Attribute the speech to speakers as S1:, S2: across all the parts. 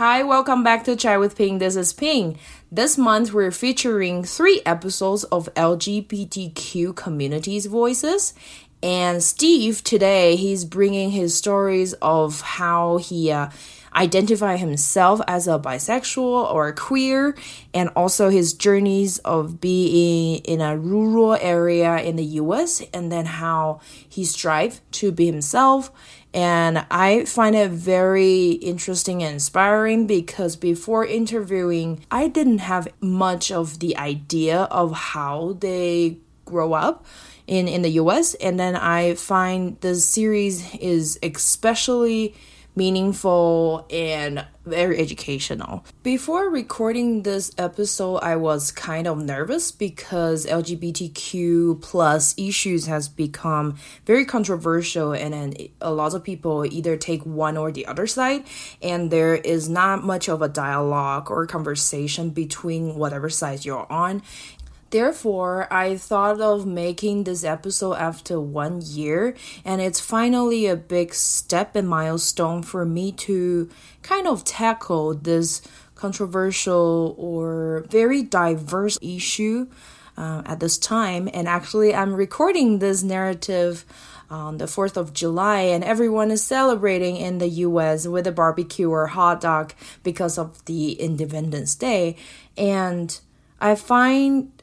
S1: Hi, welcome back to Chai with Ping. This is Ping. This month we're featuring three episodes of LGBTQ communities voices. And Steve today he's bringing his stories of how he uh, identify himself as a bisexual or queer and also his journeys of being in a rural area in the US and then how he strive to be himself and I find it very interesting and inspiring because before interviewing, I didn't have much of the idea of how they grow up in, in the US. And then I find the series is especially meaningful and very educational. Before recording this episode, I was kind of nervous because LGBTQ plus issues has become very controversial and then a lot of people either take one or the other side and there is not much of a dialogue or conversation between whatever side you're on Therefore, I thought of making this episode after one year, and it's finally a big step and milestone for me to kind of tackle this controversial or very diverse issue uh, at this time. And actually, I'm recording this narrative on the 4th of July, and everyone is celebrating in the US with a barbecue or hot dog because of the Independence Day. And I find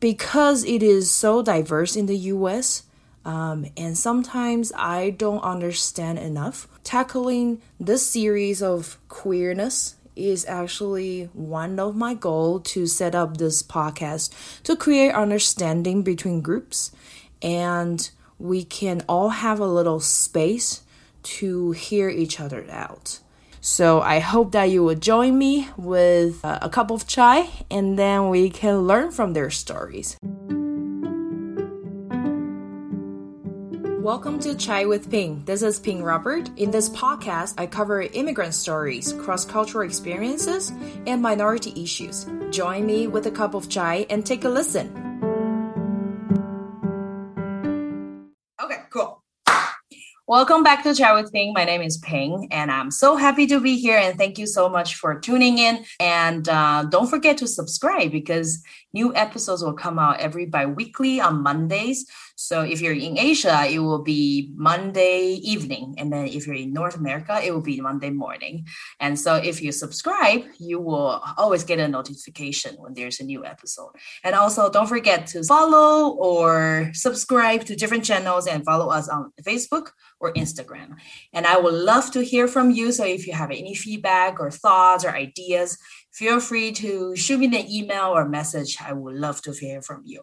S1: because it is so diverse in the US, um, and sometimes I don't understand enough. Tackling this series of queerness is actually one of my goals to set up this podcast to create understanding between groups and we can all have a little space to hear each other out. So I hope that you will join me with uh, a cup of chai and then we can learn from their stories. Welcome to Chai with Ping. This is Ping Robert. In this podcast, I cover immigrant stories, cross cultural experiences, and minority issues. Join me with a cup of chai and take a listen. Welcome back to Chai with Ping. My name is Ping, and I'm so happy to be here. And thank you so much for tuning in. And uh, don't forget to subscribe because new episodes will come out every bi-weekly on Mondays. So if you're in Asia, it will be Monday evening. And then if you're in North America, it will be Monday morning. And so if you subscribe, you will always get a notification when there's a new episode. And also don't forget to follow or subscribe to different channels and follow us on Facebook or Instagram. And I would love to hear from you. So if you have any feedback or thoughts or ideas, feel free to shoot me an email or message. I would love to hear from you.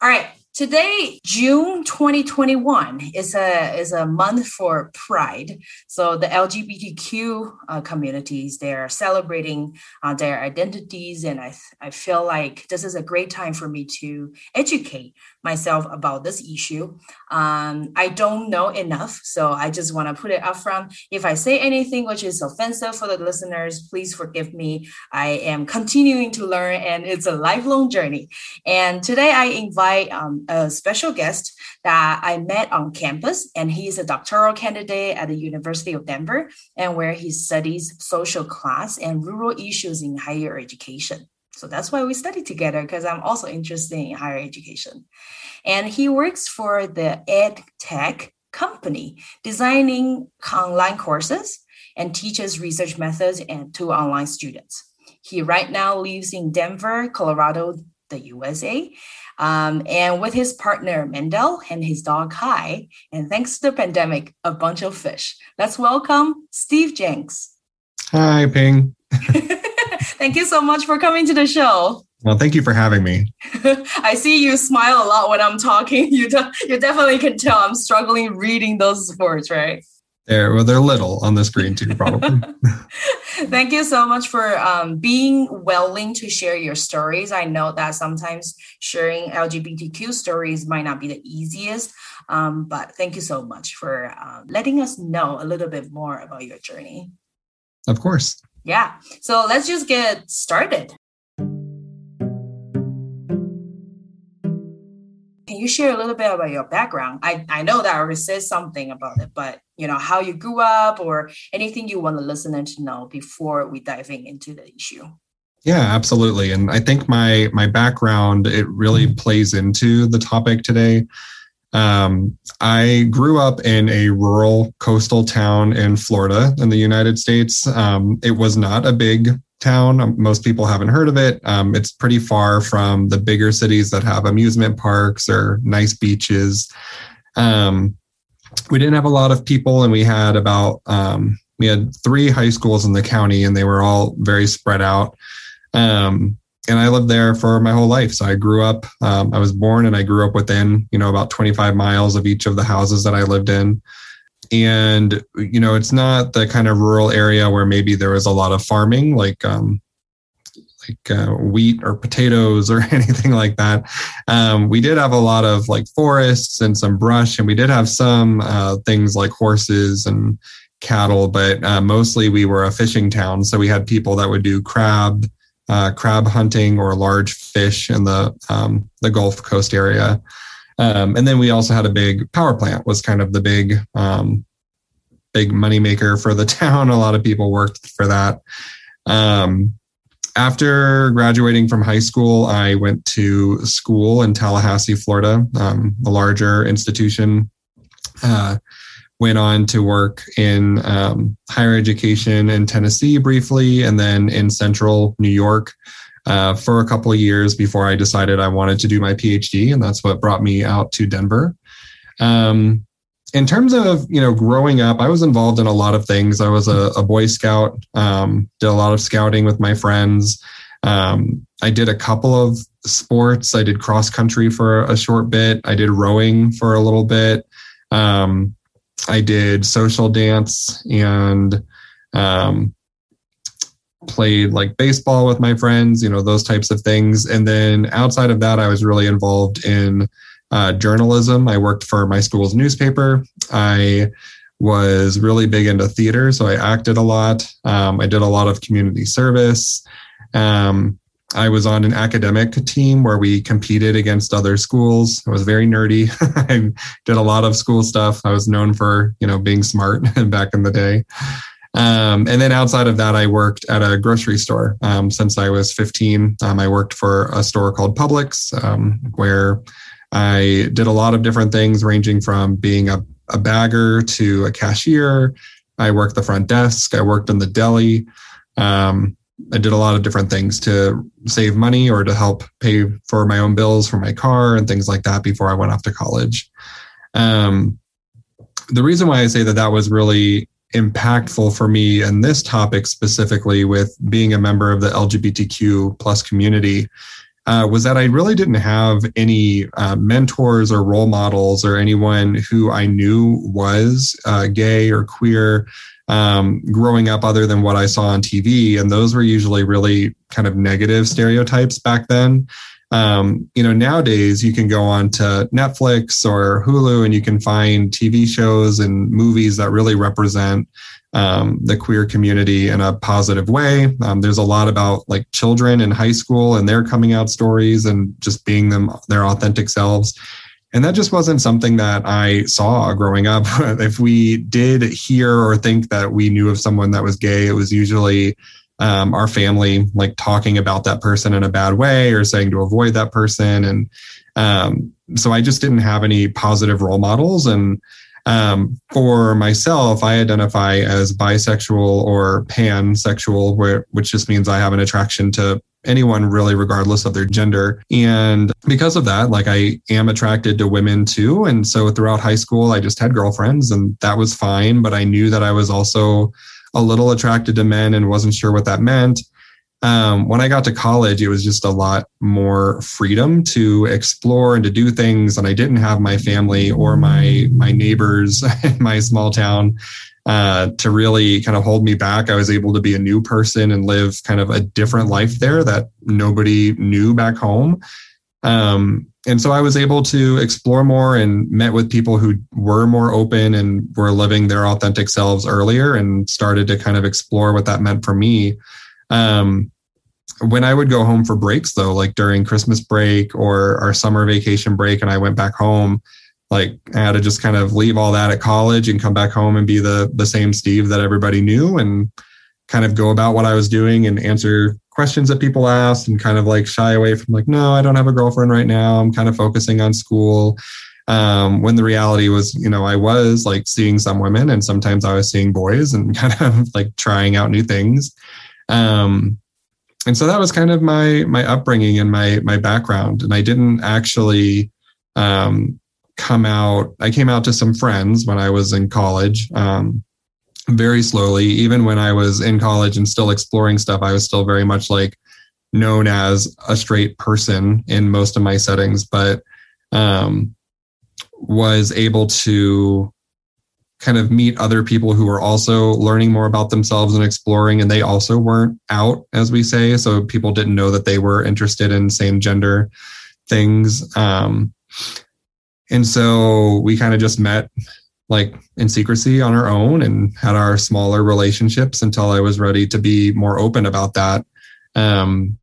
S1: All right, Today, June 2021, is a is a month for Pride. So the LGBTQ uh, communities they are celebrating uh, their identities, and I I feel like this is a great time for me to educate myself about this issue. Um, I don't know enough, so I just want to put it up front. If I say anything which is offensive for the listeners, please forgive me. I am continuing to learn, and it's a lifelong journey. And today I invite. Um, a special guest that I met on campus, and he's a doctoral candidate at the University of Denver, and where he studies social class and rural issues in higher education. So that's why we study together because I'm also interested in higher education. And he works for the Ed Tech company, designing online courses and teaches research methods and to online students. He right now lives in Denver, Colorado, the USA, um, and with his partner Mendel and his dog Kai, and thanks to the pandemic, a bunch of fish. Let's welcome Steve Jenks.
S2: Hi, Ping.
S1: thank you so much for coming to the show.
S2: Well, thank you for having me.
S1: I see you smile a lot when I'm talking. You, de- you definitely can tell I'm struggling reading those words, right?
S2: They're, well, they're little on the screen too, probably.
S1: Thank you so much for um, being willing to share your stories. I know that sometimes sharing LGBTQ stories might not be the easiest, um, but thank you so much for uh, letting us know a little bit more about your journey.
S2: Of course.
S1: Yeah. So let's just get started. Can can you share a little bit about your background? I, I know that I already said something about it, but you know, how you grew up or anything you want the listener to know before we diving into the issue.
S2: Yeah, absolutely. And I think my my background it really plays into the topic today. Um, I grew up in a rural coastal town in Florida in the United States. Um, it was not a big town. Um, most people haven't heard of it. Um, it's pretty far from the bigger cities that have amusement parks or nice beaches. Um, we didn't have a lot of people, and we had about um, we had three high schools in the county, and they were all very spread out. Um, and I lived there for my whole life. So I grew up. Um, I was born, and I grew up within you know about 25 miles of each of the houses that I lived in and you know it's not the kind of rural area where maybe there was a lot of farming like um, like uh, wheat or potatoes or anything like that. Um, we did have a lot of like forests and some brush, and we did have some uh, things like horses and cattle, but uh, mostly we were a fishing town. So we had people that would do crab, uh, crab hunting or large fish in the um, the Gulf Coast area. Um, and then we also had a big power plant was kind of the big um, big moneymaker for the town. A lot of people worked for that. Um, after graduating from high school, I went to school in Tallahassee, Florida, um, a larger institution. Uh, went on to work in um, higher education in Tennessee briefly, and then in central New York uh, for a couple of years before I decided I wanted to do my PhD, and that's what brought me out to Denver. Um, in terms of you know growing up, I was involved in a lot of things. I was a, a Boy Scout, um, did a lot of scouting with my friends. Um, I did a couple of sports. I did cross country for a short bit. I did rowing for a little bit. Um, I did social dance and um, played like baseball with my friends, you know, those types of things. And then outside of that, I was really involved in uh, journalism. I worked for my school's newspaper. I was really big into theater, so I acted a lot. Um, I did a lot of community service. Um, I was on an academic team where we competed against other schools. I was very nerdy. I did a lot of school stuff. I was known for, you know, being smart back in the day. Um, and then outside of that, I worked at a grocery store um, since I was 15. Um, I worked for a store called Publix, um, where I did a lot of different things, ranging from being a, a bagger to a cashier. I worked the front desk. I worked in the deli. Um, I did a lot of different things to save money or to help pay for my own bills for my car and things like that before I went off to college. Um, the reason why I say that that was really impactful for me and this topic specifically with being a member of the lgbtq plus community uh, was that i really didn't have any uh, mentors or role models or anyone who i knew was uh, gay or queer um, growing up other than what i saw on tv and those were usually really kind of negative stereotypes back then um, you know, nowadays you can go on to Netflix or Hulu and you can find TV shows and movies that really represent um, the queer community in a positive way. Um, there's a lot about like children in high school and their coming out stories and just being them their authentic selves. And that just wasn't something that I saw growing up. if we did hear or think that we knew of someone that was gay, it was usually um, our family like talking about that person in a bad way or saying to avoid that person. And um, so i just didn't have any positive role models. And um, for myself i identify as bisexual or pansexual where, which just means i have an attraction to anyone really regardless of their gender. And because of that like i am attracted to women too. And so throughout high school i just had girlfriends and that was fine. But i knew that i was also a little attracted to men and wasn't sure what that meant. Um, when I got to college, it was just a lot more freedom to explore and to do things. And I didn't have my family or my my neighbors in my small town uh, to really kind of hold me back. I was able to be a new person and live kind of a different life there that nobody knew back home. Um, and so I was able to explore more and met with people who were more open and were living their authentic selves earlier and started to kind of explore what that meant for me. Um, when I would go home for breaks, though, like during Christmas break or our summer vacation break, and I went back home, like I had to just kind of leave all that at college and come back home and be the the same Steve that everybody knew and kind of go about what I was doing and answer questions that people asked and kind of like shy away from like, no, I don't have a girlfriend right now. I'm kind of focusing on school. Um, when the reality was, you know, I was like seeing some women and sometimes I was seeing boys and kind of like trying out new things. Um, and so that was kind of my my upbringing and my my background. And I didn't actually um, come out. I came out to some friends when I was in college. Um, very slowly, even when I was in college and still exploring stuff, I was still very much like known as a straight person in most of my settings, but um, was able to kind of meet other people who were also learning more about themselves and exploring, and they also weren't out, as we say. So people didn't know that they were interested in same gender things. Um, and so we kind of just met like in secrecy on our own and had our smaller relationships until I was ready to be more open about that. Um,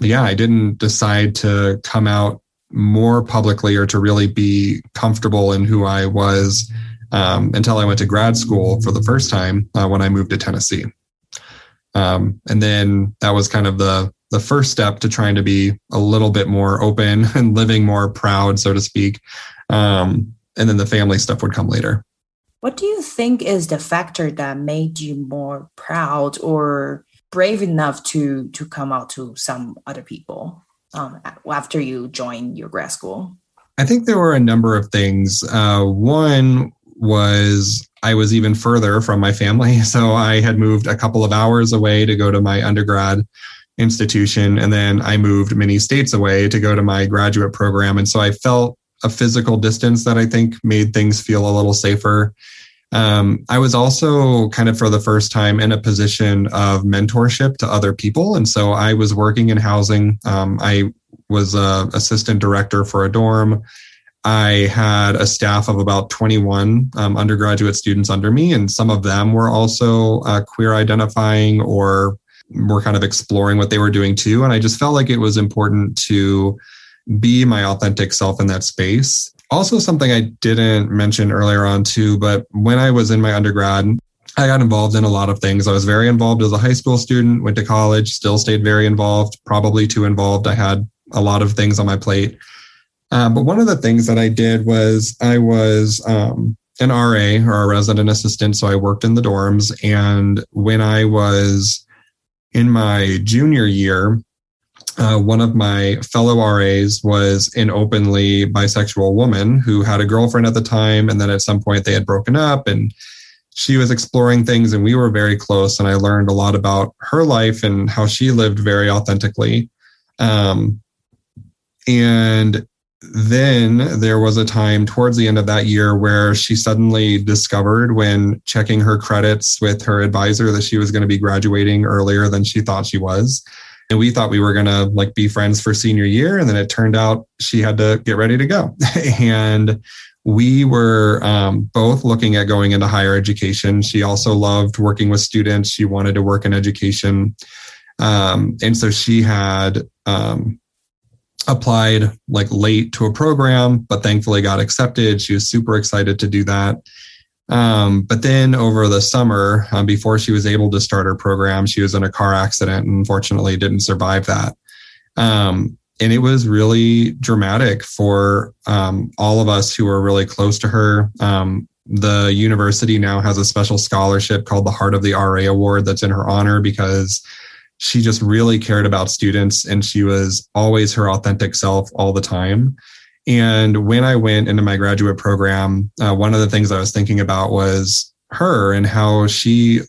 S2: yeah, I didn't decide to come out more publicly or to really be comfortable in who I was um, until I went to grad school for the first time uh, when I moved to Tennessee. Um, and then that was kind of the the first step to trying to be a little bit more open and living more proud, so to speak. Um, and then the family stuff would come later.
S1: What do you think is the factor that made you more proud or brave enough to to come out to some other people um, after you joined your grad school?
S2: I think there were a number of things. Uh, one was I was even further from my family, so I had moved a couple of hours away to go to my undergrad institution, and then I moved many states away to go to my graduate program, and so I felt a physical distance that I think made things feel a little safer. Um, I was also kind of for the first time in a position of mentorship to other people. And so I was working in housing. Um, I was a assistant director for a dorm. I had a staff of about 21 um, undergraduate students under me, and some of them were also uh, queer identifying or were kind of exploring what they were doing too. And I just felt like it was important to be my authentic self in that space. Also, something I didn't mention earlier on too, but when I was in my undergrad, I got involved in a lot of things. I was very involved as a high school student, went to college, still stayed very involved, probably too involved. I had a lot of things on my plate. Uh, but one of the things that I did was I was um, an RA or a resident assistant. So I worked in the dorms. And when I was in my junior year, uh, one of my fellow RAs was an openly bisexual woman who had a girlfriend at the time. And then at some point they had broken up and she was exploring things and we were very close. And I learned a lot about her life and how she lived very authentically. Um, and then there was a time towards the end of that year where she suddenly discovered when checking her credits with her advisor that she was going to be graduating earlier than she thought she was and we thought we were going to like be friends for senior year and then it turned out she had to get ready to go. And we were um, both looking at going into higher education. She also loved working with students. She wanted to work in education. Um, and so she had um, applied like late to a program but thankfully got accepted. She was super excited to do that um, but then over the summer, um, before she was able to start her program, she was in a car accident and unfortunately didn't survive that. Um, and it was really dramatic for um, all of us who were really close to her. Um, the university now has a special scholarship called the Heart of the RA Award that's in her honor because she just really cared about students and she was always her authentic self all the time. And when I went into my graduate program, uh, one of the things I was thinking about was her and how she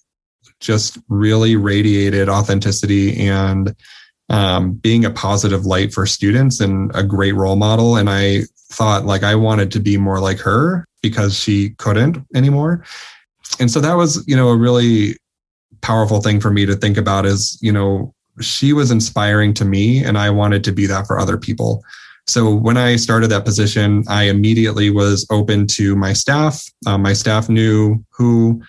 S2: just really radiated authenticity and um, being a positive light for students and a great role model. And I thought like I wanted to be more like her because she couldn't anymore. And so that was, you know, a really powerful thing for me to think about is, you know, she was inspiring to me and I wanted to be that for other people. So when I started that position, I immediately was open to my staff. Um, my staff knew who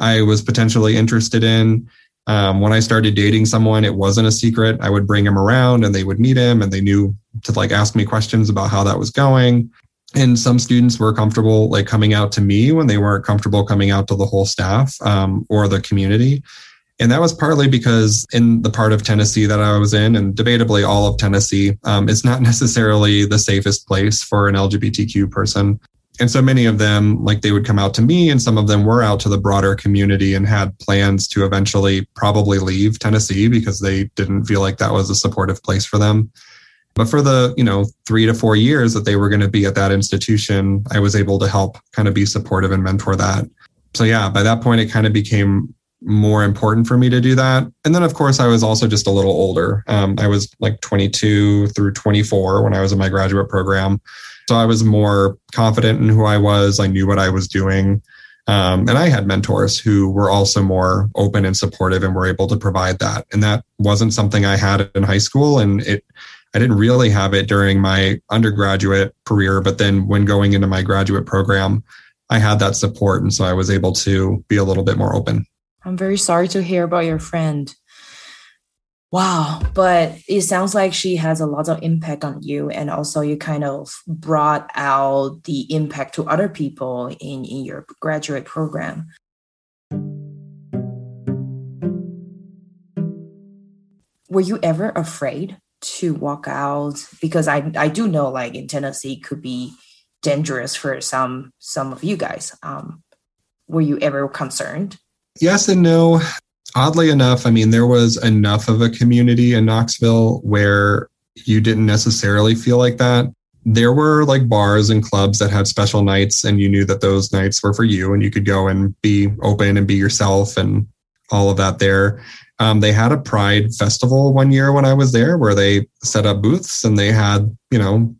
S2: I was potentially interested in. Um, when I started dating someone, it wasn't a secret. I would bring him around and they would meet him and they knew to like ask me questions about how that was going. And some students were comfortable like coming out to me when they weren't comfortable coming out to the whole staff um, or the community. And that was partly because in the part of Tennessee that I was in, and debatably all of Tennessee, um, it's not necessarily the safest place for an LGBTQ person. And so many of them, like they would come out to me, and some of them were out to the broader community and had plans to eventually probably leave Tennessee because they didn't feel like that was a supportive place for them. But for the, you know, three to four years that they were going to be at that institution, I was able to help kind of be supportive and mentor that. So yeah, by that point, it kind of became more important for me to do that. And then, of course, I was also just a little older. Um, I was like 22 through 24 when I was in my graduate program. So I was more confident in who I was. I knew what I was doing. Um, and I had mentors who were also more open and supportive and were able to provide that. And that wasn't something I had in high school. And it, I didn't really have it during my undergraduate career. But then when going into my graduate program, I had that support. And so I was able to be a little bit more open.
S1: I'm very sorry to hear about your friend. Wow, but it sounds like she has a lot of impact on you, and also you kind of brought out the impact to other people in, in your graduate program. Were you ever afraid to walk out? Because I I do know like in Tennessee could be dangerous for some some of you guys. Um, were you ever concerned?
S2: Yes and no. Oddly enough, I mean, there was enough of a community in Knoxville where you didn't necessarily feel like that. There were like bars and clubs that had special nights, and you knew that those nights were for you, and you could go and be open and be yourself and all of that there. Um, they had a pride festival one year when I was there where they set up booths and they had, you know,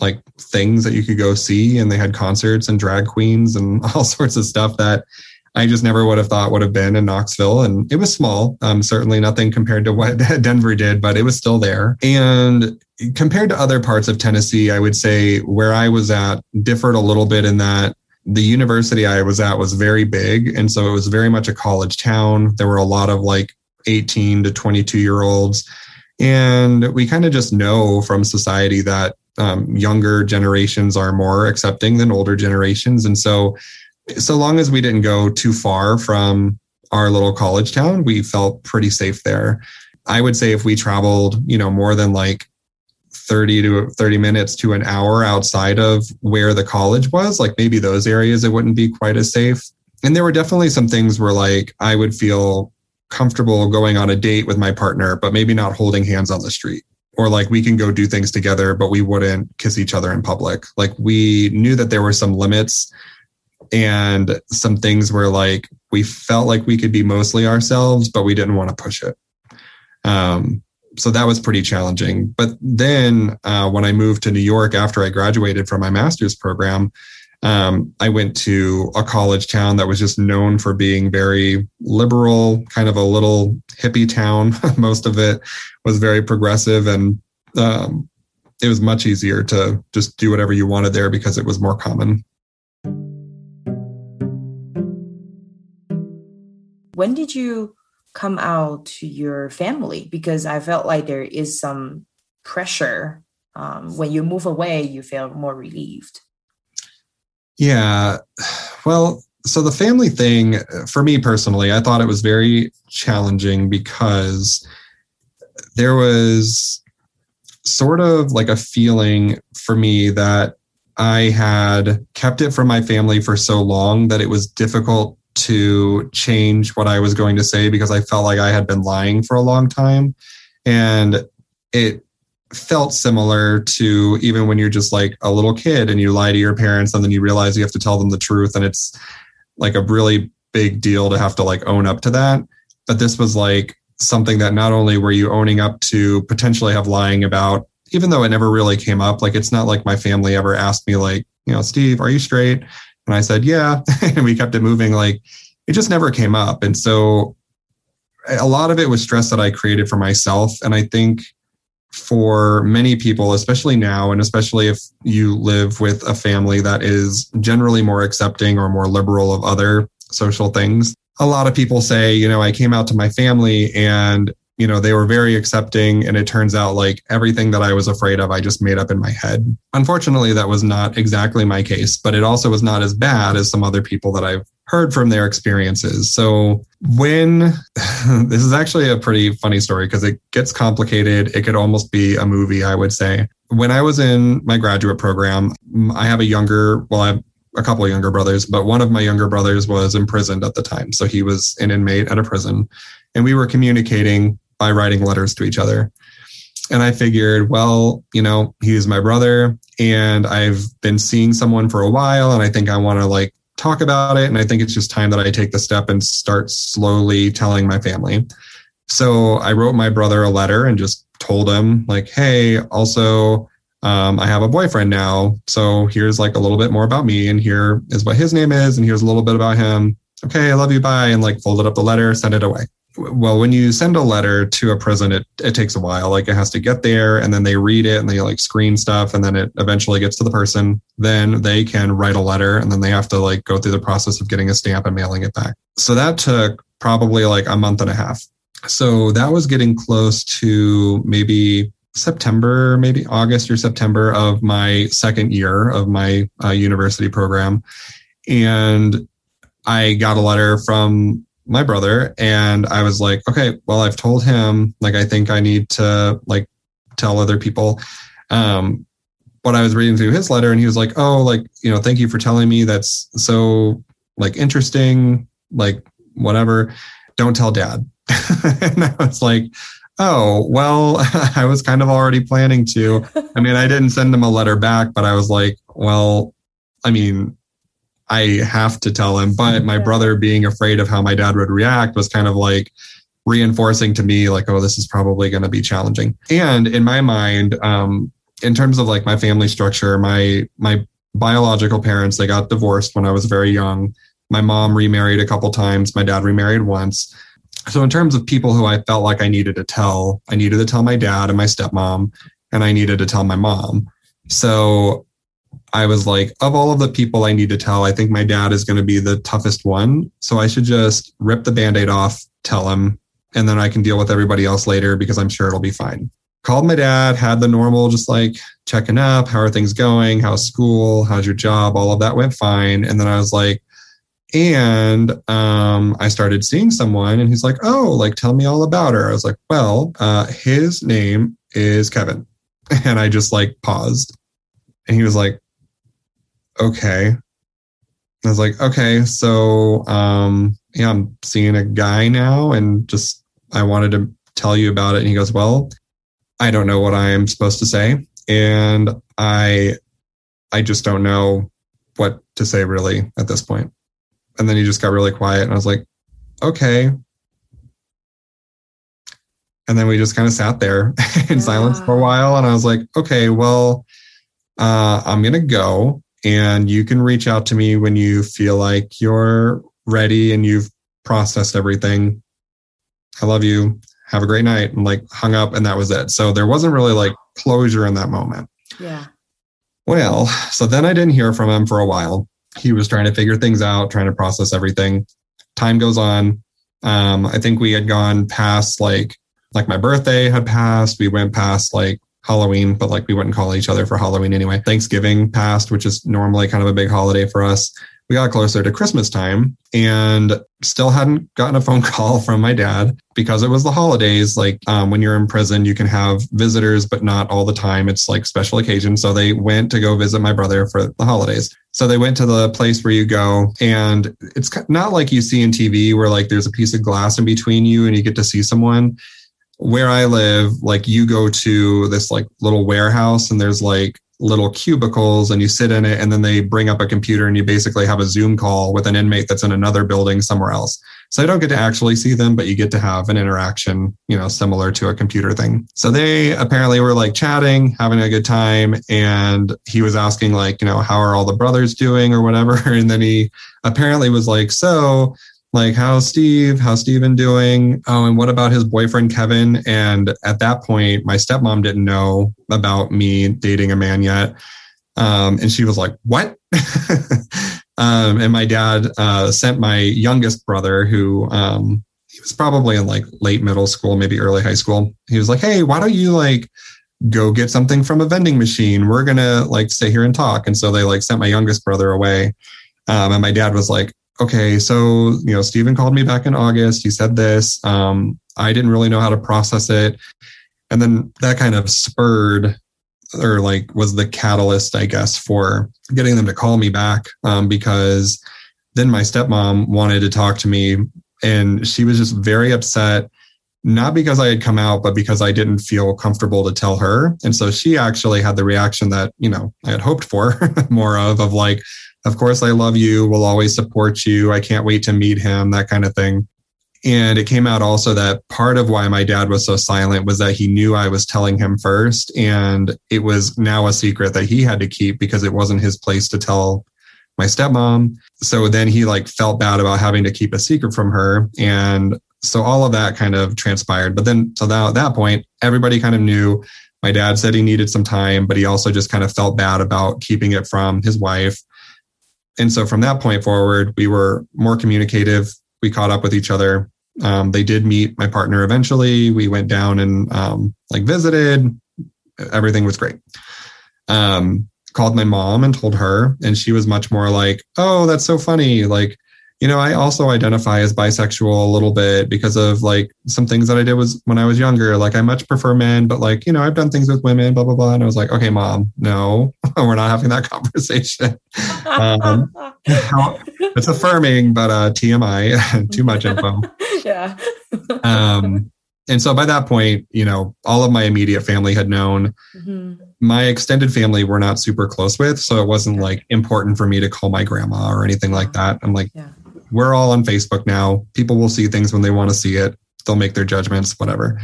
S2: like things that you could go see, and they had concerts and drag queens and all sorts of stuff that I just never would have thought would have been in Knoxville. And it was small, um, certainly nothing compared to what Denver did, but it was still there. And compared to other parts of Tennessee, I would say where I was at differed a little bit in that the university I was at was very big. And so it was very much a college town. There were a lot of like 18 to 22 year olds. And we kind of just know from society that um, younger generations are more accepting than older generations. And so so long as we didn't go too far from our little college town, we felt pretty safe there. I would say if we traveled, you know, more than like 30 to 30 minutes to an hour outside of where the college was, like maybe those areas, it wouldn't be quite as safe. And there were definitely some things where like I would feel comfortable going on a date with my partner, but maybe not holding hands on the street. Or like we can go do things together, but we wouldn't kiss each other in public. Like we knew that there were some limits and some things where like we felt like we could be mostly ourselves, but we didn't want to push it. Um, so that was pretty challenging. But then uh, when I moved to New York after I graduated from my master's program, um, I went to a college town that was just known for being very liberal, kind of a little hippie town. Most of it was very progressive, and um, it was much easier to just do whatever you wanted there because it was more common.
S1: When did you come out to your family? Because I felt like there is some pressure. Um, when you move away, you feel more relieved.
S2: Yeah. Well, so the family thing, for me personally, I thought it was very challenging because there was sort of like a feeling for me that I had kept it from my family for so long that it was difficult to change what I was going to say because I felt like I had been lying for a long time. And it felt similar to even when you're just like a little kid and you lie to your parents and then you realize you have to tell them the truth. And it's like a really big deal to have to like own up to that. But this was like something that not only were you owning up to potentially have lying about, even though it never really came up, like it's not like my family ever asked me, like, you know, Steve, are you straight? And I said, yeah. and we kept it moving. Like it just never came up. And so a lot of it was stress that I created for myself. And I think for many people, especially now, and especially if you live with a family that is generally more accepting or more liberal of other social things, a lot of people say, you know, I came out to my family and, you know, they were very accepting. And it turns out like everything that I was afraid of, I just made up in my head. Unfortunately, that was not exactly my case, but it also was not as bad as some other people that I've heard from their experiences. So when this is actually a pretty funny story because it gets complicated, it could almost be a movie, I would say. When I was in my graduate program, I have a younger, well, I have a couple of younger brothers, but one of my younger brothers was imprisoned at the time. So he was an inmate at a prison and we were communicating by writing letters to each other. And I figured, well, you know, he's my brother and I've been seeing someone for a while and I think I want to like talk about it. And I think it's just time that I take the step and start slowly telling my family. So I wrote my brother a letter and just told him, like, hey, also, um, I have a boyfriend now. So here's like a little bit more about me. And here is what his name is. And here's a little bit about him. Okay, I love you. Bye. And like folded up the letter, sent it away well when you send a letter to a prison it, it takes a while. Like it has to get there and then they read it and they like screen stuff and then it eventually gets to the person. Then they can write a letter and then they have to like go through the process of getting a stamp and mailing it back. So that took probably like a month and a half. So that was getting close to maybe september maybe august or september of my second year of my uh, university program. And i got a letter from my brother and I was like, okay, well, I've told him, like, I think I need to like tell other people. Um, but I was reading through his letter and he was like, oh, like, you know, thank you for telling me. That's so like interesting, like, whatever. Don't tell dad. and I was like, oh, well, I was kind of already planning to. I mean, I didn't send him a letter back, but I was like, well, I mean, I have to tell him. But my brother being afraid of how my dad would react was kind of like reinforcing to me, like, oh, this is probably going to be challenging. And in my mind, um, in terms of like my family structure, my my biological parents they got divorced when I was very young. My mom remarried a couple times. My dad remarried once. So in terms of people who I felt like I needed to tell, I needed to tell my dad and my stepmom, and I needed to tell my mom. So I was like, of all of the people I need to tell, I think my dad is going to be the toughest one. So I should just rip the band aid off, tell him, and then I can deal with everybody else later because I'm sure it'll be fine. Called my dad, had the normal, just like checking up. How are things going? How's school? How's your job? All of that went fine. And then I was like, and um, I started seeing someone, and he's like, "Oh, like tell me all about her." I was like, "Well, uh, his name is Kevin," and I just like paused, and he was like, okay. I was like, okay, so um, yeah, I'm seeing a guy now, and just I wanted to tell you about it. And he goes, well, I don't know what I am supposed to say, and I, I just don't know what to say really at this point. And then he just got really quiet, and I was like, okay. And then we just kind of sat there in yeah. silence for a while, and I was like, okay, well, uh, I'm gonna go and you can reach out to me when you feel like you're ready and you've processed everything. I love you. Have a great night. And like hung up and that was it. So there wasn't really like closure in that moment.
S1: Yeah.
S2: Well, so then I didn't hear from him for a while. He was trying to figure things out, trying to process everything. Time goes on. Um, I think we had gone past like like my birthday had passed. We went past like Halloween, but like we wouldn't call each other for Halloween anyway. Thanksgiving passed, which is normally kind of a big holiday for us. We got closer to Christmas time and still hadn't gotten a phone call from my dad because it was the holidays. Like um, when you're in prison, you can have visitors, but not all the time. It's like special occasions. So they went to go visit my brother for the holidays. So they went to the place where you go, and it's not like you see in TV where like there's a piece of glass in between you and you get to see someone where I live, like you go to this like little warehouse and there's like little cubicles and you sit in it and then they bring up a computer and you basically have a Zoom call with an inmate that's in another building somewhere else. So I don't get to actually see them, but you get to have an interaction, you know, similar to a computer thing. So they apparently were like chatting, having a good time. And he was asking, like, you know, how are all the brothers doing or whatever. And then he apparently was like, so like how's steve how's steven doing oh and what about his boyfriend kevin and at that point my stepmom didn't know about me dating a man yet um, and she was like what Um, and my dad uh, sent my youngest brother, who um, he was probably in like late middle school, maybe early high school. He was like, "Hey, why don't you like go get something from a vending machine? We're gonna like stay here and talk." And so they like sent my youngest brother away. Um, and my dad was like, "Okay, so you know, Stephen called me back in August. He said this. Um, I didn't really know how to process it." And then that kind of spurred or like was the catalyst, I guess, for getting them to call me back um, because then my stepmom wanted to talk to me and she was just very upset not because I had come out, but because I didn't feel comfortable to tell her. And so she actually had the reaction that, you know, I had hoped for more of, of like, of course, I love you. We'll always support you. I can't wait to meet him, that kind of thing. And it came out also that part of why my dad was so silent was that he knew I was telling him first. And it was now a secret that he had to keep because it wasn't his place to tell my stepmom. So then he like felt bad about having to keep a secret from her. And so all of that kind of transpired. But then, so now at that point, everybody kind of knew my dad said he needed some time, but he also just kind of felt bad about keeping it from his wife. And so from that point forward, we were more communicative. We caught up with each other. Um, they did meet my partner eventually. We went down and um, like visited. Everything was great. Um, called my mom and told her, and she was much more like, "Oh, that's so funny." Like, you know, I also identify as bisexual a little bit because of like some things that I did was when I was younger. Like, I much prefer men, but like, you know, I've done things with women, blah blah blah. And I was like, "Okay, mom, no, we're not having that conversation." um, it's affirming, but uh, TMI, too much info.
S1: yeah.
S2: um, and so by that point, you know, all of my immediate family had known. Mm-hmm. My extended family were not super close with, so it wasn't like important for me to call my grandma or anything like that. I'm like, yeah. We're all on Facebook now. People will see things when they want to see it. They'll make their judgments, whatever.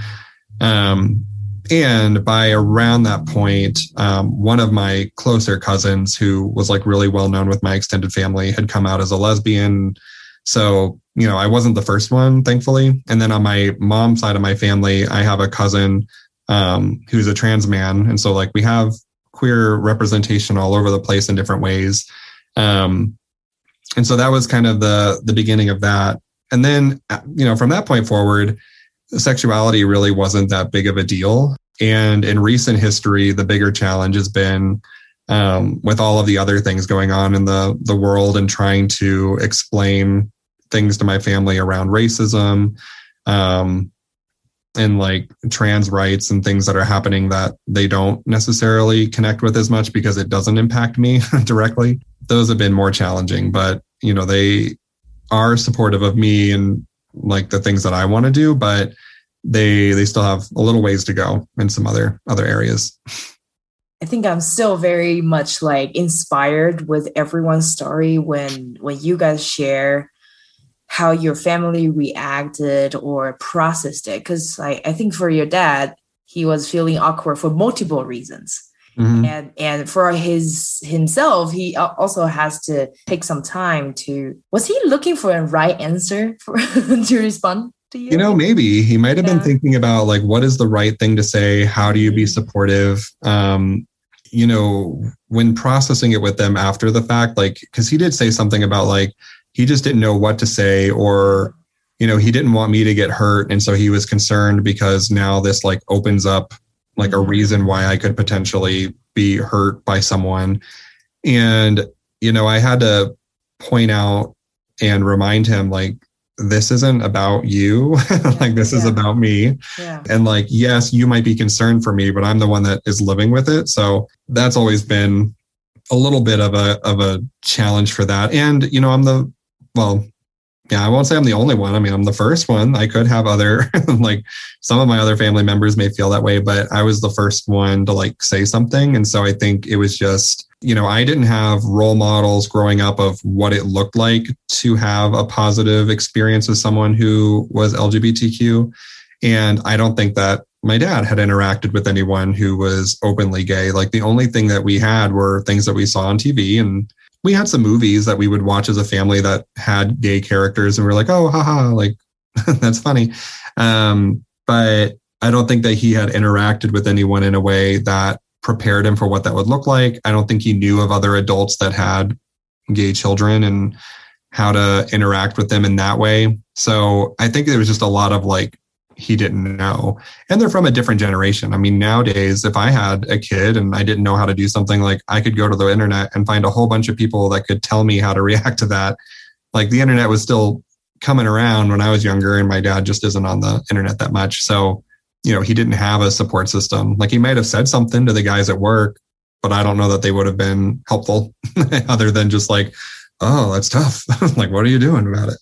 S2: Um, and by around that point, um, one of my closer cousins, who was like really well known with my extended family, had come out as a lesbian. So you know, I wasn't the first one, thankfully. And then on my mom's side of my family, I have a cousin um, who's a trans man, and so like we have queer representation all over the place in different ways. Um, and so that was kind of the the beginning of that. And then, you know, from that point forward, sexuality really wasn't that big of a deal. And in recent history, the bigger challenge has been um, with all of the other things going on in the the world and trying to explain things to my family around racism um, and like trans rights and things that are happening that they don't necessarily connect with as much because it doesn't impact me directly. Those have been more challenging, but you know, they are supportive of me and like the things that I want to do, but they they still have a little ways to go in some other other areas.
S1: I think I'm still very much like inspired with everyone's story when when you guys share how your family reacted or processed it because I, I think for your dad he was feeling awkward for multiple reasons mm-hmm. and and for his himself he also has to take some time to was he looking for a right answer for to respond to you
S2: you know maybe he might have yeah. been thinking about like what is the right thing to say how do you be mm-hmm. supportive um you know when processing it with them after the fact like because he did say something about like he just didn't know what to say or you know he didn't want me to get hurt and so he was concerned because now this like opens up like a mm-hmm. reason why i could potentially be hurt by someone and you know i had to point out and remind him like this isn't about you like this yeah. is about me yeah. and like yes you might be concerned for me but i'm the one that is living with it so that's always been a little bit of a of a challenge for that and you know i'm the well, yeah, I won't say I'm the only one. I mean, I'm the first one. I could have other, like some of my other family members may feel that way, but I was the first one to like say something. And so I think it was just, you know, I didn't have role models growing up of what it looked like to have a positive experience with someone who was LGBTQ. And I don't think that my dad had interacted with anyone who was openly gay. Like the only thing that we had were things that we saw on TV and we had some movies that we would watch as a family that had gay characters and we are like, oh, haha, like that's funny. Um, but I don't think that he had interacted with anyone in a way that prepared him for what that would look like. I don't think he knew of other adults that had gay children and how to interact with them in that way. So I think there was just a lot of like he didn't know. And they're from a different generation. I mean, nowadays, if I had a kid and I didn't know how to do something, like I could go to the internet and find a whole bunch of people that could tell me how to react to that. Like the internet was still coming around when I was younger, and my dad just isn't on the internet that much. So, you know, he didn't have a support system. Like he might have said something to the guys at work, but I don't know that they would have been helpful other than just like, oh, that's tough. like, what are you doing about it?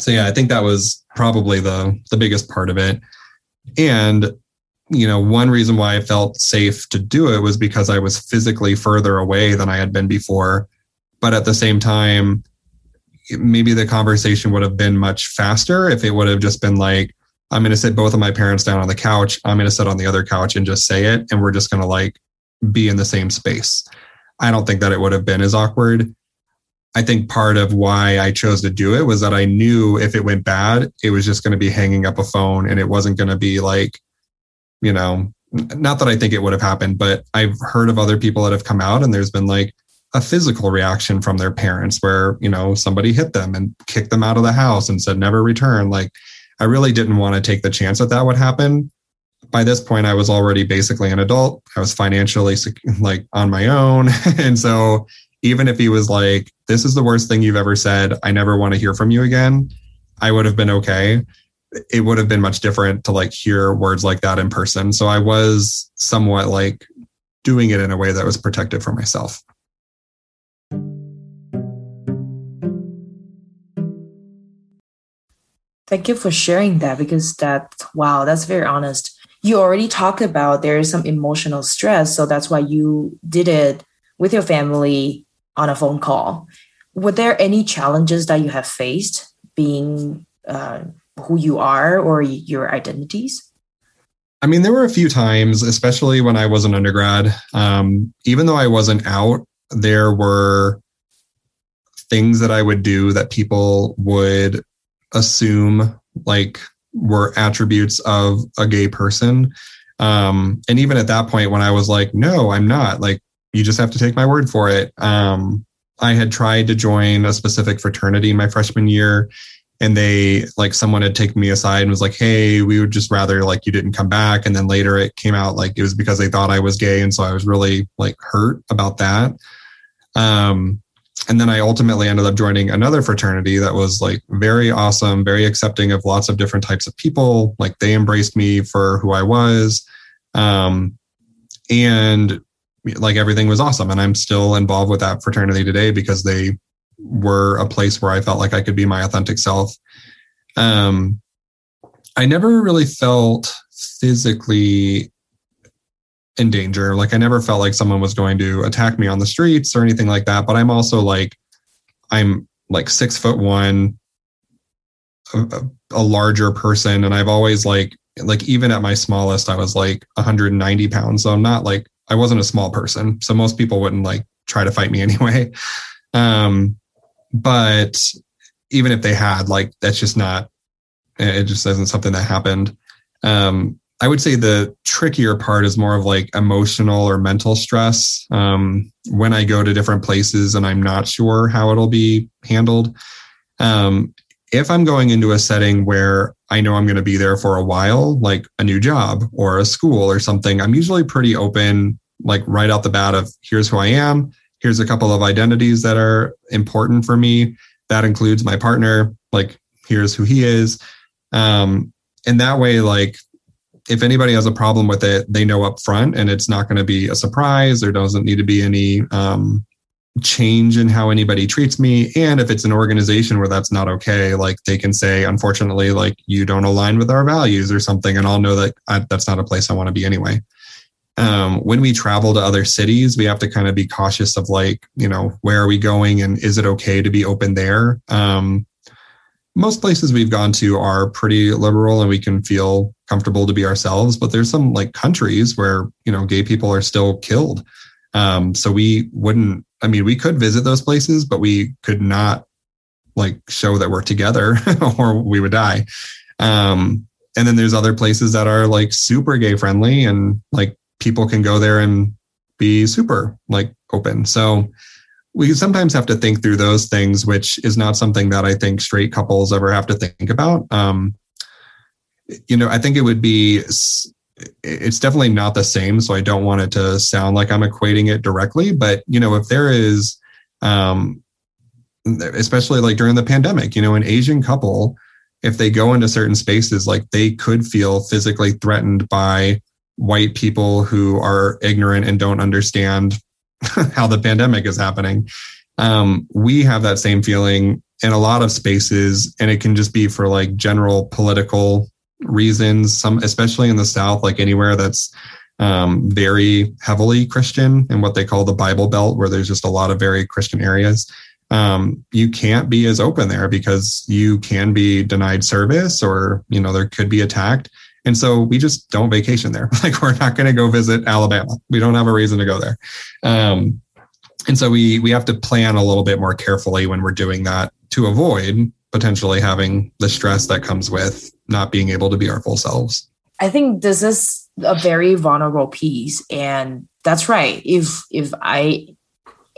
S2: So yeah, I think that was probably the the biggest part of it. And you know, one reason why I felt safe to do it was because I was physically further away than I had been before. But at the same time, maybe the conversation would have been much faster if it would have just been like, I'm going to sit both of my parents down on the couch. I'm going to sit on the other couch and just say it. And we're just going to like be in the same space. I don't think that it would have been as awkward. I think part of why I chose to do it was that I knew if it went bad, it was just going to be hanging up a phone and it wasn't going to be like, you know, not that I think it would have happened, but I've heard of other people that have come out and there's been like a physical reaction from their parents where, you know, somebody hit them and kicked them out of the house and said never return. Like, I really didn't want to take the chance that that would happen. By this point, I was already basically an adult. I was financially like on my own. and so even if he was like, this is the worst thing you've ever said, I never want to hear from you again, I would have been okay. It would have been much different to like hear words like that in person. So I was somewhat like doing it in a way that was protective for myself.
S1: Thank you for sharing that because that, wow, that's very honest. You already talked about there is some emotional stress. So that's why you did it with your family on a phone call. Were there any challenges that you have faced being uh, who you are or your identities?
S2: I mean, there were a few times, especially when I was an undergrad. Um, even though I wasn't out, there were things that I would do that people would assume like were attributes of a gay person. Um, and even at that point, when I was like, no, I'm not, like, you just have to take my word for it. Um, I had tried to join a specific fraternity in my freshman year, and they like someone had taken me aside and was like, "Hey, we would just rather like you didn't come back." And then later it came out like it was because they thought I was gay, and so I was really like hurt about that. Um, and then I ultimately ended up joining another fraternity that was like very awesome, very accepting of lots of different types of people. Like they embraced me for who I was. Um, and like everything was awesome. And I'm still involved with that fraternity today because they were a place where I felt like I could be my authentic self. Um, I never really felt physically in danger. Like I never felt like someone was going to attack me on the streets or anything like that. But I'm also like, I'm like six foot one, a, a larger person. And I've always like, like even at my smallest, I was like 190 pounds. So I'm not like I wasn't a small person, so most people wouldn't like try to fight me anyway. Um, but even if they had, like, that's just not. It just isn't something that happened. Um, I would say the trickier part is more of like emotional or mental stress. Um, when I go to different places and I'm not sure how it'll be handled. Um, if I'm going into a setting where I know I'm going to be there for a while, like a new job or a school or something, I'm usually pretty open, like right out the bat of here's who I am. Here's a couple of identities that are important for me. That includes my partner. Like, here's who he is. Um, and that way, like, if anybody has a problem with it, they know up front and it's not going to be a surprise. There doesn't need to be any um, change in how anybody treats me. And if it's an organization where that's not okay like they can say unfortunately like you don't align with our values or something and i'll know that I, that's not a place i want to be anyway. Um, when we travel to other cities we have to kind of be cautious of like you know where are we going and is it okay to be open there? Um, most places we've gone to are pretty liberal and we can feel comfortable to be ourselves but there's some like countries where you know gay people are still killed. Um, so we wouldn't I mean, we could visit those places, but we could not like show that we're together or we would die. Um, and then there's other places that are like super gay friendly and like people can go there and be super like open. So we sometimes have to think through those things, which is not something that I think straight couples ever have to think about. Um, you know, I think it would be, it's definitely not the same. So I don't want it to sound like I'm equating it directly. But, you know, if there is, um, especially like during the pandemic, you know, an Asian couple, if they go into certain spaces, like they could feel physically threatened by white people who are ignorant and don't understand how the pandemic is happening. Um, we have that same feeling in a lot of spaces, and it can just be for like general political reasons. Some, especially in the South, like anywhere that's um, very heavily Christian and what they call the Bible Belt, where there's just a lot of very Christian areas. Um, you can't be as open there because you can be denied service, or you know there could be attacked. And so we just don't vacation there. Like we're not going to go visit Alabama. We don't have a reason to go there. Um, and so we we have to plan a little bit more carefully when we're doing that to avoid potentially having the stress that comes with not being able to be our full selves.
S1: I think this is a very vulnerable piece and that's right. If if I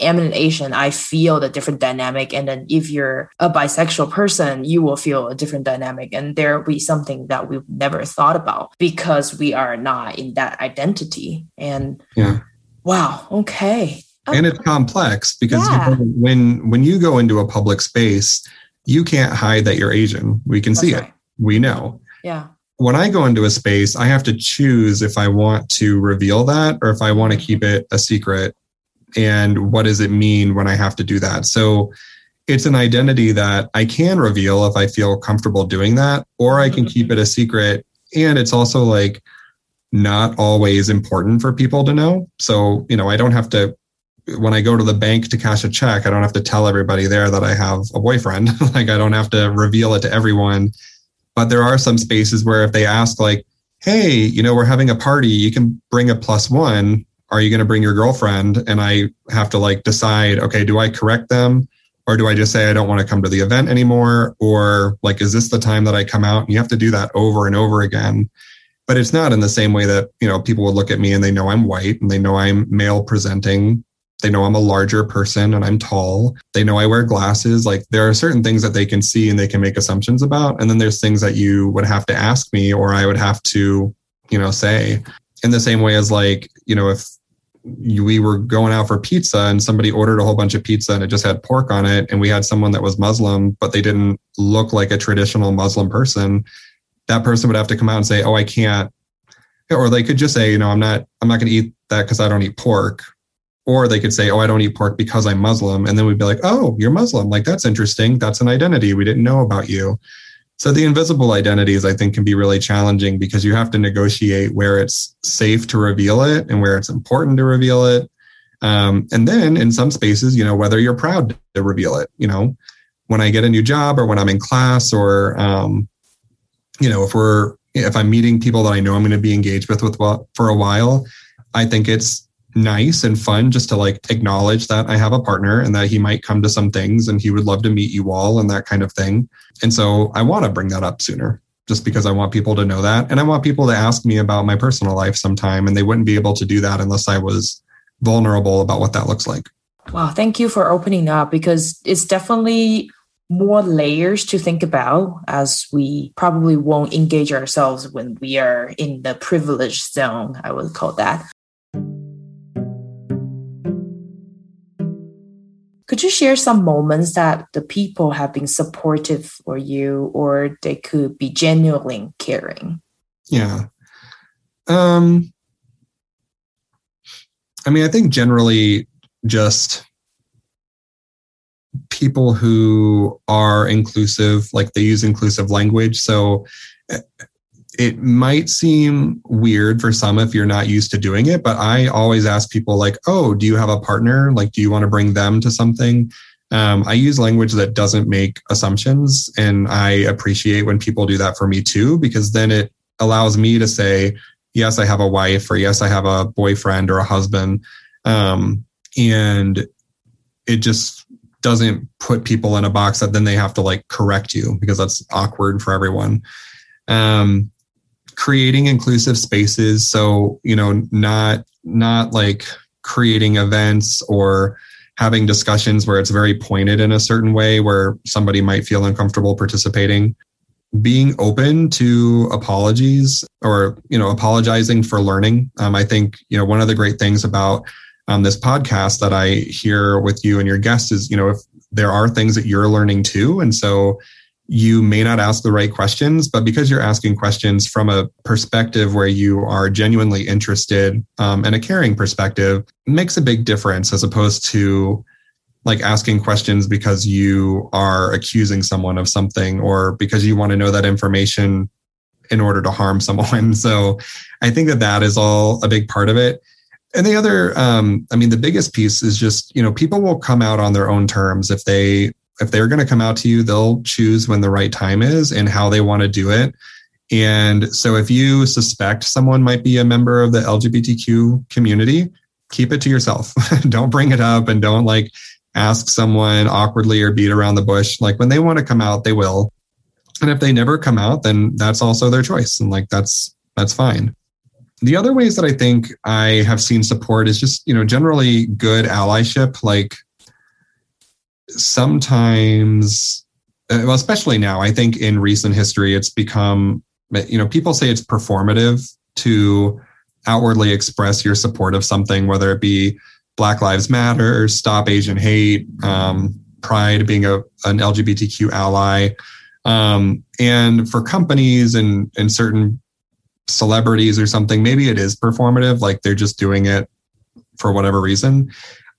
S1: am an Asian, I feel the different dynamic. And then if you're a bisexual person, you will feel a different dynamic. And there will be something that we've never thought about because we are not in that identity. And
S2: yeah.
S1: wow, okay.
S2: And it's complex because yeah. you know, when when you go into a public space, you can't hide that you're Asian. We can That's see right. it. We know.
S1: Yeah
S2: when I go into a space, I have to choose if I want to reveal that or if I want to mm-hmm. keep it a secret and what does it mean when I have to do that? So it's an identity that I can reveal if I feel comfortable doing that, or I can keep it a secret. And it's also like not always important for people to know. So, you know, I don't have to, when I go to the bank to cash a check, I don't have to tell everybody there that I have a boyfriend. like, I don't have to reveal it to everyone. But there are some spaces where if they ask, like, hey, you know, we're having a party, you can bring a plus one are you going to bring your girlfriend? And I have to like decide, okay, do I correct them? Or do I just say I don't want to come to the event anymore? Or like, is this the time that I come out? And you have to do that over and over again. But it's not in the same way that, you know, people would look at me and they know I'm white and they know I'm male presenting. They know I'm a larger person and I'm tall. They know I wear glasses. Like there are certain things that they can see and they can make assumptions about. And then there's things that you would have to ask me or I would have to, you know, say in the same way as like, you know, if we were going out for pizza and somebody ordered a whole bunch of pizza and it just had pork on it and we had someone that was muslim but they didn't look like a traditional muslim person that person would have to come out and say oh i can't or they could just say you know i'm not i'm not going to eat that because i don't eat pork or they could say oh i don't eat pork because i'm muslim. And then we'd be like oh you're muslim. Like that's interesting. That's an identity we didn't know about you. So the invisible identities, I think, can be really challenging because you have to negotiate where it's safe to reveal it and where it's important to reveal it. Um, and then in some spaces, you know, whether you're proud to reveal it, you know, when I get a new job or when I'm in class or, um, you know, if we're, if I'm meeting people that I know I'm going to be engaged with, with for a while, I think it's nice and fun just to like acknowledge that I have a partner and that he might come to some things and he would love to meet you all and that kind of thing. And so I want to bring that up sooner just because I want people to know that. And I want people to ask me about my personal life sometime. And they wouldn't be able to do that unless I was vulnerable about what that looks like.
S1: Wow. Thank you for opening up because it's definitely more layers to think about as we probably won't engage ourselves when we are in the privileged zone, I would call that. Could you share some moments that the people have been supportive for you or they could be genuinely caring?
S2: Yeah. Um I mean, I think generally just people who are inclusive, like they use inclusive language. So it might seem weird for some if you're not used to doing it, but I always ask people like, "Oh, do you have a partner? Like, do you want to bring them to something?" Um, I use language that doesn't make assumptions, and I appreciate when people do that for me too, because then it allows me to say, "Yes, I have a wife," or "Yes, I have a boyfriend or a husband," um, and it just doesn't put people in a box that then they have to like correct you because that's awkward for everyone. Um, creating inclusive spaces. So you know not not like creating events or having discussions where it's very pointed in a certain way where somebody might feel uncomfortable participating. Being open to apologies or you know apologizing for learning. Um, i think you know one of the great things about um, this podcast that i hear with you and your guests is you know if there are things that you're learning too. And so you may not ask the right questions but because you're asking questions from a perspective where you are genuinely interested um, and a caring perspective makes a big difference as opposed to like asking questions because you are accusing someone of something or because you want to know that information in order to harm someone. So I think that that is all a big part of it. And the other, um, I mean, the biggest piece is just, you know, people will come out on their own terms. If they, if they're going to come out to you, they'll choose when the right time is and how they want to do it. And so if you suspect someone might be a member of the LGBTQ community, keep it to yourself. don't bring it up and don't like ask someone awkwardly or beat around the bush. Like when they want to come out, they will. And if they never come out, then that's also their choice. And like that's that's fine. The other ways that I think I have seen support is just, you know, generally good allyship. Like sometimes, uh, well, especially now, I think in recent history, it's become, you know, people say it's performative to outwardly express your support of something, whether it be Black Lives Matter, Stop Asian Hate, um, Pride being a, an LGBTQ ally. Um, and for companies and, and certain celebrities or something, maybe it is performative, like they're just doing it for whatever reason.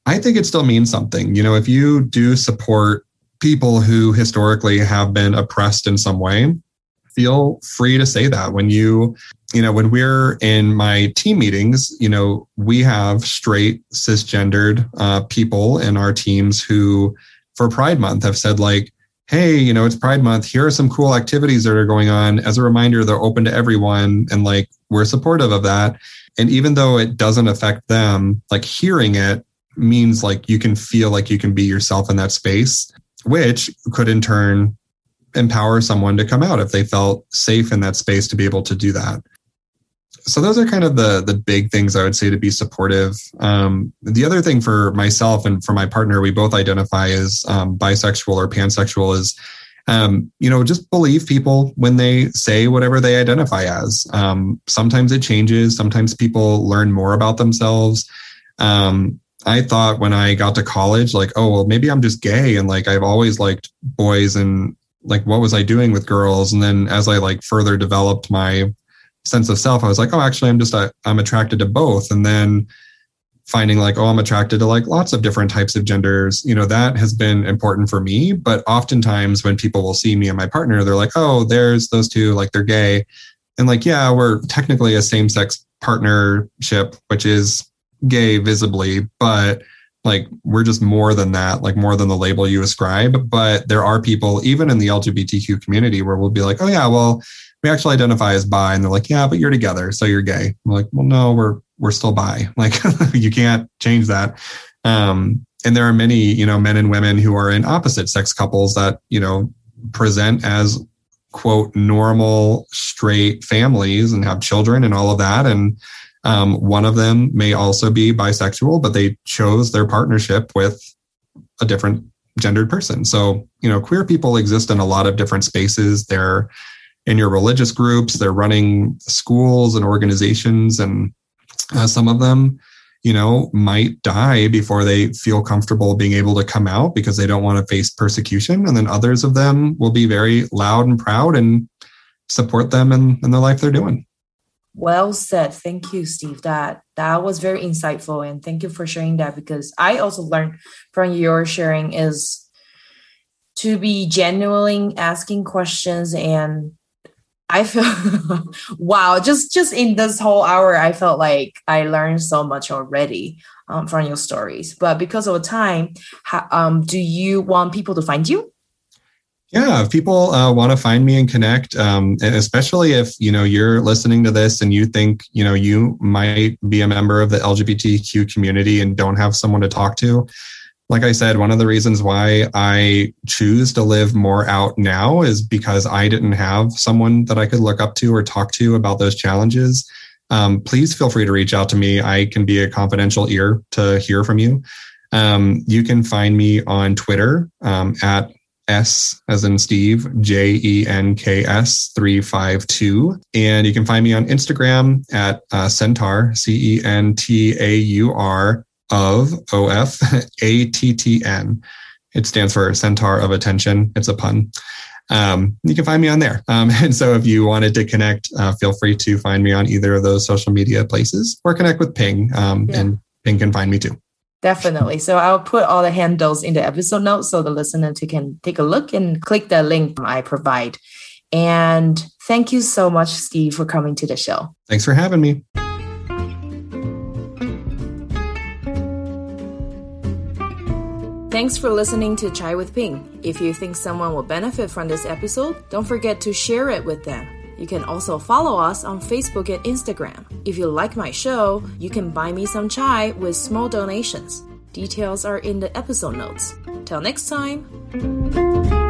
S2: I think it still means something. You know, if you do support people who historically have been oppressed in some way, feel free to say that. When you you know when we're in my team meetings you know we have straight cisgendered uh, people in our teams who for pride month have said like hey you know it's pride month. Here are some cool activities that are going on. As a reminder they're open to everyone and like we're supportive of that. And even though it doesn't affect them like hearing it means like you can feel like you can be yourself in that space which could in turn empower someone to come out if they felt safe in that space to be able to do that so those are kind of the the big things I would say to be supportive. Um, the other thing for myself and for my partner, we both identify as um, bisexual or pansexual is, um, you know, just believe people when they say whatever they identify as. Um, sometimes it changes. Sometimes people learn more about themselves. Um, I thought when I got to college, like, oh well, maybe I'm just gay, and like I've always liked boys and like what was I doing with girls? And then as I like further developed my sense of self, I was like, oh, actually, I'm just, uh, I'm attracted to both. And then finding like, oh, I'm attracted to like lots of different types of genders, you know, that has been important for me. But oftentimes when people will see me and my partner, they're like, oh, there's those two, like they're gay. And like, yeah, we're technically a same sex partnership, which is gay visibly, but like we're just more than that, like more than the label you ascribe. But there are people, even in the LGBTQ community, where we'll be like, oh, yeah, well, we actually identify as bi. And they're like, yeah, but you're together. So you're gay. I'm like, well, no, we're, we're still bi. Like you can't change that. Um, and there are many, you know, men and women who are in opposite sex couples that, you know, present as quote normal straight families and have children and all of that. And um, one of them may also be bisexual, but they chose their partnership with a different gendered person. So, you know, queer people exist in a lot of different spaces. They're in your religious groups. They're running schools and organizations, and uh, some of them, you know, might die before they feel comfortable being able to come out because they don't want to face persecution. And then others of them will be very loud and proud and support them in, in the life they're doing.
S1: Well said. Thank you, Steve. That that was very insightful, and thank you for sharing that because I also learned from your sharing is to be genuinely asking questions and I feel wow, just just in this whole hour, I felt like I learned so much already um, from your stories. But because of time, how, um, do you want people to find you?
S2: Yeah, if people uh, want to find me and connect, um, especially if you know you're listening to this and you think you know you might be a member of the LGBTQ community and don't have someone to talk to, like I said, one of the reasons why I choose to live more out now is because I didn't have someone that I could look up to or talk to about those challenges. Um, please feel free to reach out to me. I can be a confidential ear to hear from you. Um, you can find me on Twitter um, at S as in Steve, J E N K S 352. And you can find me on Instagram at uh, Centaur, C E N T A U R of O F A T T N. It stands for Centaur of Attention. It's a pun. Um, you can find me on there. Um, and so if you wanted to connect, uh, feel free to find me on either of those social media places or connect with Ping. Um, yeah. And Ping can find me too.
S1: Definitely. So I'll put all the handles in the episode notes so the listener can take a look and click the link I provide. And thank you so much, Steve, for coming to the show.
S2: Thanks for having me.
S1: Thanks for listening to Chai with Ping. If you think someone will benefit from this episode, don't forget to share it with them. You can also follow us on Facebook and Instagram. If you like my show, you can buy me some chai with small donations. Details are in the episode notes. Till next time.